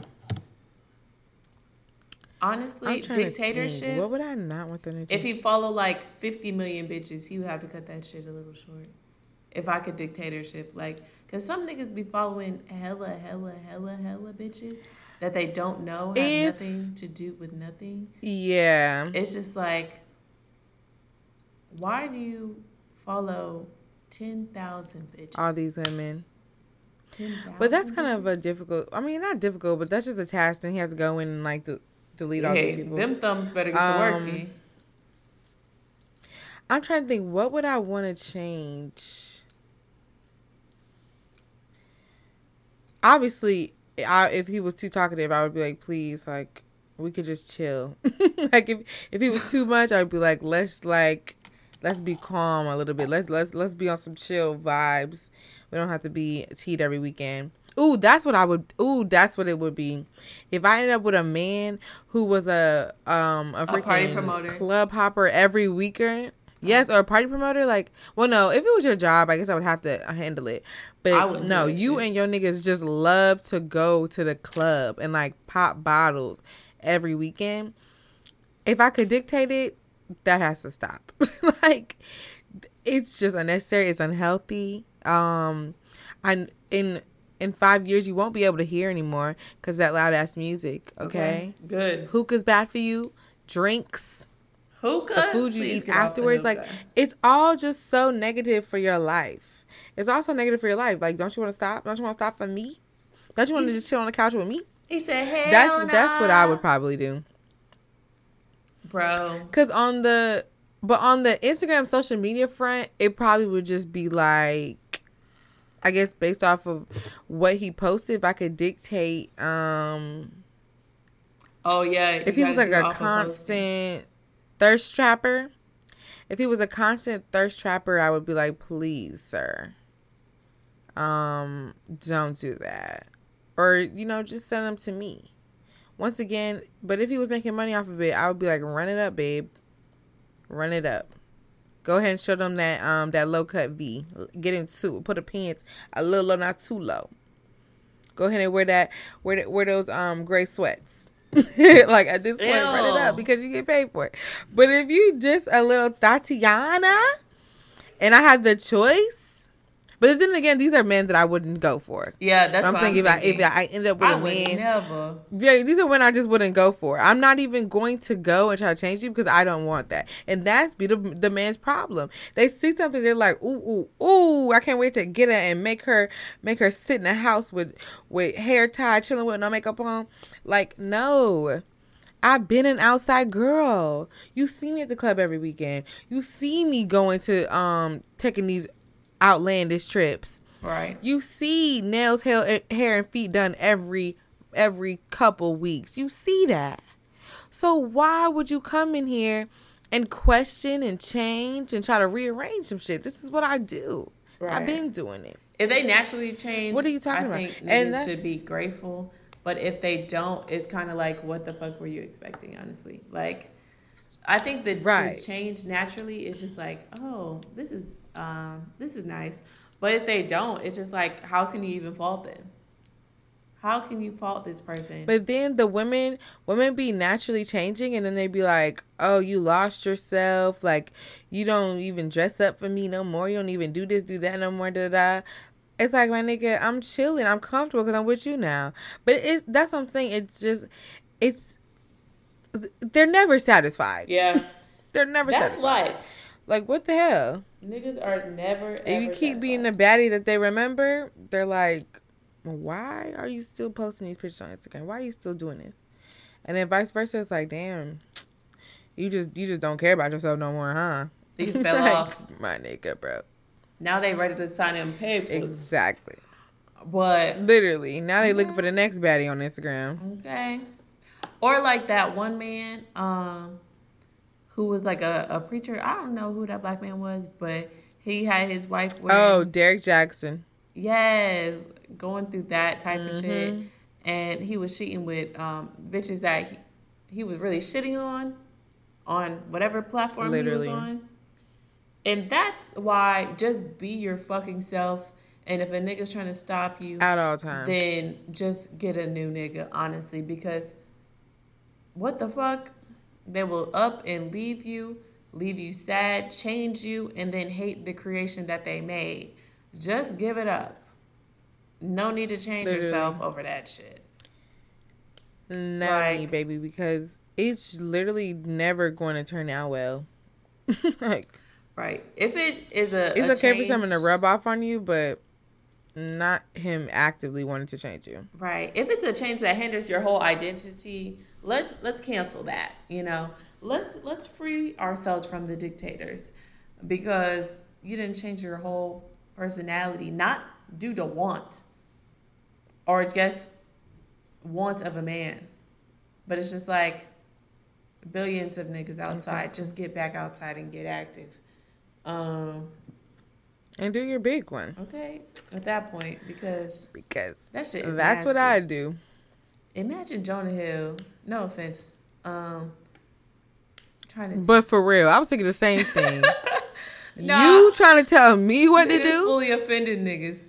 Honestly, I'm trying to dictatorship. What would I not want them to do? If he follow like 50 million bitches, he would have to cut that shit a little short. If I could dictatorship, like, cause some niggas be following hella, hella, hella, hella bitches. that they don't know have If- nothing to do with nothing. Yeah. It's just like, why do you follow ten thousand bitches? All these women. 10,000 But that's kind of a difficult. I mean, not difficult, but that's just a task, and he has to go in and like de- delete all these Hey, people. them thumbs better get to work. Um, Key. I'm trying to think. What would I want to change? Obviously, I, if he was too talkative, I would be like, please, like, we could just chill. like, if if he was too much, I'd be like, let's like, let's be calm a little bit. Let's let's let's be on some chill vibes. We don't have to be teed every weekend. Ooh, that's what I would. Ooh, that's what it would be. If I ended up with a man who was a um a, A party freaking promoter. club hopper every weekend. Yes, or a party promoter. Like, well, no. If it was your job, I guess I would have to handle it. But no, you shit. and your niggas just love to go to the club and like pop bottles every weekend. If I could dictate it, that has to stop. like, it's just unnecessary. It's unhealthy. Um, and in in five years, you won't be able to hear anymore because that loud ass music. Okay? Good. hookah's bad for you. Drinks Hookah. the food you Please eat get off the afterwards like it's all just so negative for your life it's also negative for your life like don't you want to stop don't you want to stop for me don't you want to just chill on the couch with me He said, "Hell that's that's what i would probably do bro. because on the but on the instagram social media front it probably would just be like i guess based off of what he posted if i could dictate um Oh yeah. if he was like a constant thirst trapper, if he was a constant thirst trapper, I would be like, please, sir, um, don't do that, or you know, just send them to me. Once again, but if he was making money off of it, I would be like, run it up, babe, run it up. Go ahead and show them that um that low cut V. Get into put a pants a little low, not too low. Go ahead and wear that wear wear those um gray sweats. like at this point, run it up because you get paid for it. But if you just a little Tatiana, and I have the choice, but then again, these are men that I wouldn't go for. Yeah, that's I'm saying I'm if I if. I end up with I a man, never. yeah, these are when I just wouldn't go for. I'm not even going to go and try to change you because I don't want that, and that's be the, the man's problem. They see something, they're like, ooh, ooh, ooh, I can't wait to get her and make her make her sit in the house with with hair tied, chilling with no makeup on. Like, no. I've been an outside girl. You see me at the club every weekend. You see me going to um taking these outlandish trips. Right. You see nails, hair, eh, hair, and feet done every every couple weeks. You see that. So why would you come in here and question and change and try to rearrange some shit? This is what I do. I've been doing it. If they naturally change, What are you talking I about? think And should be grateful. But if they don't, it's kind of like, what the fuck were you expecting? Honestly, like, I think that Right. to change naturally is just like, oh, this is um, this is nice. But if they don't, it's just like, how can you even fault them? How can you fault this person? But then the women women be naturally changing and then they be like, "Oh, you lost yourself. Like you don't even dress up for me no more. You don't even do this, do that no more." Da da. da." It's like my nigga, I'm chilling. I'm comfortable because I'm with you now. But it's that's what I'm saying. It's just, it's they're never satisfied. yeah, They're never satisfied. that's satisfied. life. Like what the hell? Niggas are never. If you keep being the baddie that they remember, they're like, why are you still posting these pictures on Instagram? Why are you still doing this? And then vice versa, it's like, damn, you just you just don't care about yourself no more, huh? You fell Like, off. my nigga, bro. now they ready to sign them papers. Exactly. But Literally. Now they looking for the next baddie on Instagram. Okay. Or like that one man, um, who was like a, a preacher. I don't know who that black man was, but he had his wife wearing Oh, Derek Jackson. yes, going through that type of shit. Mm-hmm. And he was cheating with um bitches that he, he was really shitting on on whatever platform Literally. he was on. And that's why just be your fucking self. And if a nigga's trying to stop you, At all times. then just get a new nigga, honestly, because what the fuck? They will up and leave you, leave you sad, change you, and then hate the creation that they made. Just give it up. No need to change Literally. yourself over that shit. Never, Like- baby, because it's literally never going to turn out well. like Right. If it is a, it's a okay for someone to rub off on you, but not him actively wanting to change you. Right. If it's a change that hinders your whole identity, let's let's cancel that. You know, let's let's free ourselves from the dictators, because you didn't change your whole personality, not due to want, or just want of a man, but it's just like billions of niggas outside. Just get back outside and get active. Um. And do your big one. Okay. At that point, because Because that shit. That's what. I do. Imagine Jonah Hill. No offense. Um, trying to. But for real, I was thinking the same thing. Nah. You trying to tell me what to do? Fully offended niggas.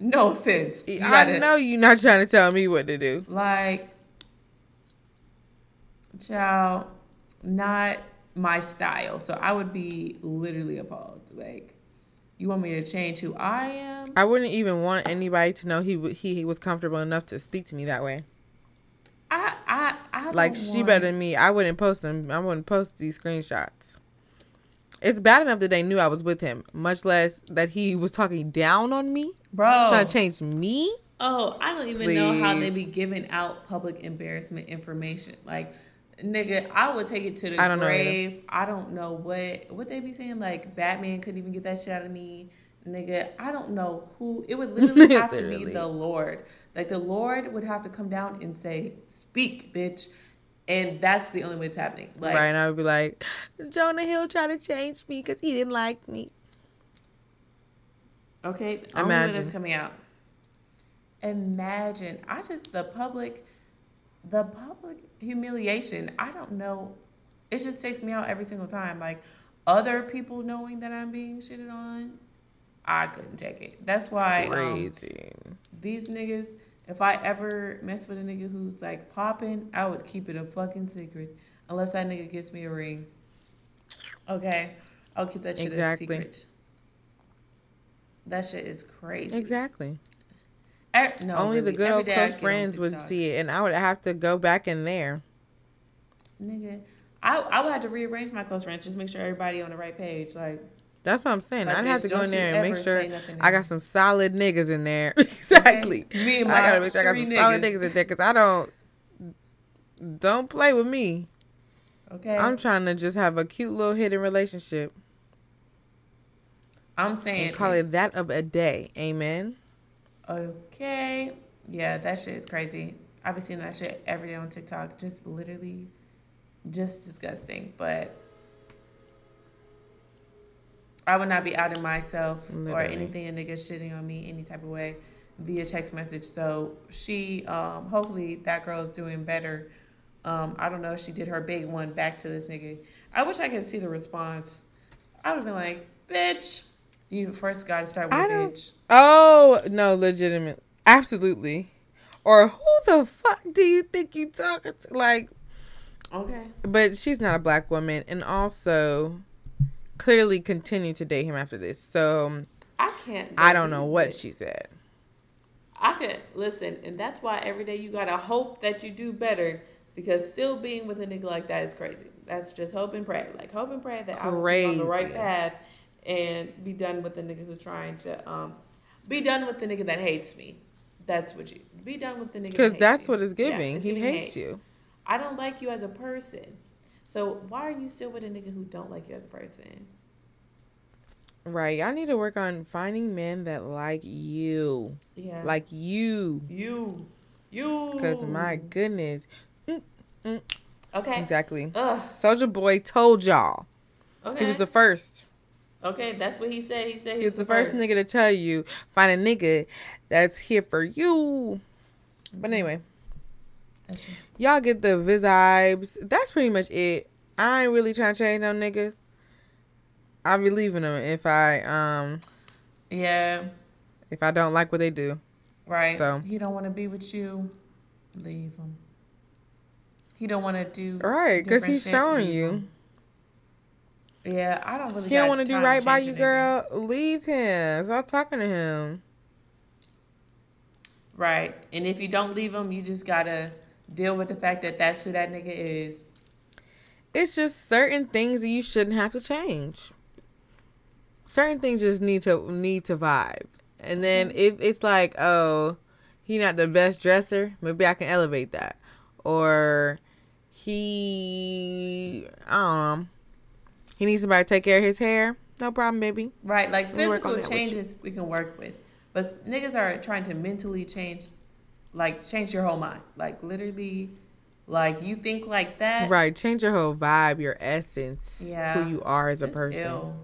No offense. You I gotta- know you're not trying to tell me what to do. Like, child, not my style. So I would be literally appalled. Like, you want me to change who I am? I wouldn't even want anybody to know he w- he was comfortable enough to speak to me that way. I I I Like she want- better than me. I wouldn't post them. I wouldn't post these screenshots. It's bad enough that they knew I was with him, much less that he was talking down on me, bro. trying to change me. Oh, I don't even know how they Please. be giving out public embarrassment information. Like, nigga, I would take it to the I don't know grave. I don't know what what they be saying. Like, Batman couldn't even get that shit out of me. Nigga, I don't know who. It would literally have to be the Lord. Like, the Lord would have to come down and say, "Speak, bitch," and that's the only way it's happening. Like, right, and I would be like, Jonah Hill tried to change me because he didn't like me. Okay, the one that's Imagine. coming out. Imagine. I just the public, the public humiliation. I don't know. It just takes me out every single time. Like other people knowing that I'm being shitted on, I couldn't take it. That's why um, Crazy. these niggas. If I ever mess with a nigga who's like popping, I would keep it a fucking secret. Unless that nigga gets me a ring. Okay, I'll keep that shit Exactly. a secret. That shit is crazy. Exactly. No, Only the good Every old close friends would see it, and I would have to go back in there. Nigga, I I would have to rearrange my close friends just make sure everybody on the right page. Like, That's what I'm saying. Like, I'd have to go in there and make sure say nothing to I got some solid niggas in there. exactly. Me and my I gotta make sure I got some solid niggas. niggas in there because I don't. Don't play with me. okay, I'm trying to just have a cute little hidden relationship I'm saying and call it that of a day. Amen. Okay, yeah, that shit is crazy. I've been seeing that shit every day on TikTok. Just literally, just disgusting. But I would not be outing myself or anything a nigga shitting on me any type of way via text message. So she, um, hopefully that girl is doing better. Um, I don't know if she did her big one back to this nigga. I wish I could see the response. I would have been like, bitch, you first got to start with I don't- bitch. Oh no, legitimate, absolutely. Or who the fuck do you think you talking to? Like, Okay. but she's not a black woman, and also clearly continued to date him after this. So I can't. I don't know what she said. I could listen, and that's why every day you gotta hope that you do better. Because still being with a nigga like that is crazy. That's just hope and pray. Like hope and pray that I will be on the right path and be done with the nigga who's trying to um be done with the nigga that hates me. That's what you be done with the nigga. Because hates that's you. what it's giving. it's he hates hate. you. I don't like you as a person. So why are you still with a nigga who don't like you as a person? Right. I need to work on finding men that like you. Yeah. Like you. you. You. Because my goodness. Okay. Exactly. Soldier Boy told y'all. Okay. He was the first. Okay, that's what he said. He said he, was the first nigga to tell you find a nigga that's here for you. But anyway, y'all get the vibes. That's pretty much it. I ain't really trying to change no niggas. I be leaving them if I um Yeah, if I don't like what they do. right. So- he don't want to be with you. Leave him. He don't want to do Right, because he's shit, showing you. him. Yeah, I don't really. He don't want to do right by you, girl. Leave him. Stop talking to him. Right, and if you don't leave him, you just gotta deal with the fact that that's who that nigga is. It's just certain things that you shouldn't have to change. Certain things just need to need to vibe. And then mm-hmm. if it's like, oh, he not the best dresser, maybe I can elevate that. Or he I don't know. He needs somebody to take care of his hair. No problem, baby. Right, like on physical that with you. changes we can work with. But niggas are trying to mentally change like change your whole mind. Like literally like you think like that. Right. Change your whole vibe, your essence, Yeah. who you are as a It's person. ill.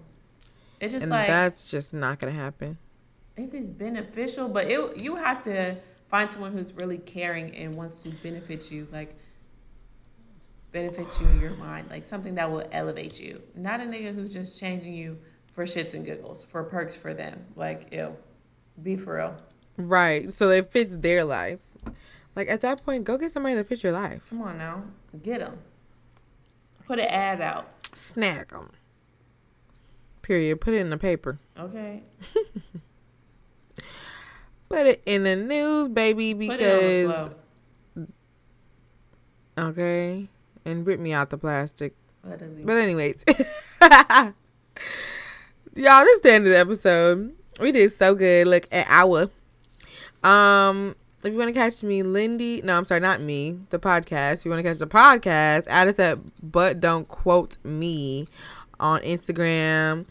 It's just And like that's just not gonna happen. if it's beneficial, but it you have to find someone who's really caring and wants to benefit you, like benefit you in your mind, like something that will elevate you. Not a nigga who's just changing you for shits and giggles, for perks for them. Like, ew. Be for real. Right. So it fits their life. Like at that point, go get somebody that fits your life. Come on now. Get them. Put an ad out. Snag them. Period. Put it in the paper. Okay. Put it in the news, baby, Put it on the because okay, and rip me out the plastic. Literally. But anyways, y'all, this is the end of the episode. We did so good. Look at our. Um, if you want to catch me, Lindy. No, I'm sorry, not me. The podcast. If you want to catch the podcast, add us at but don't quote me on Instagram,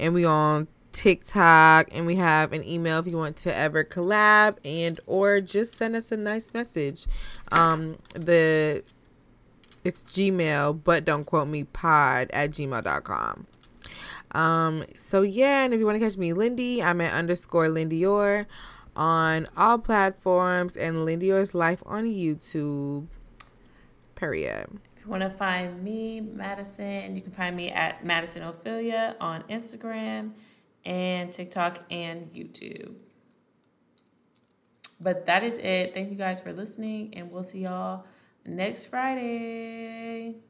and we on TikTok, and we have an email if you want to ever collab and or just send us a nice message. Um, the it's Gmail, but don't quote me pod at gmail.com. Um, so yeah, and if you want to catch me, Lindy, I'm at underscore Lindior on all platforms and Lindior's life on YouTube. Period. If you want to find me, Madison, you can find me at Madison Ophelia on Instagram and TikTok and YouTube. But that is it. Thank you guys for listening, and we'll see y'all next Friday.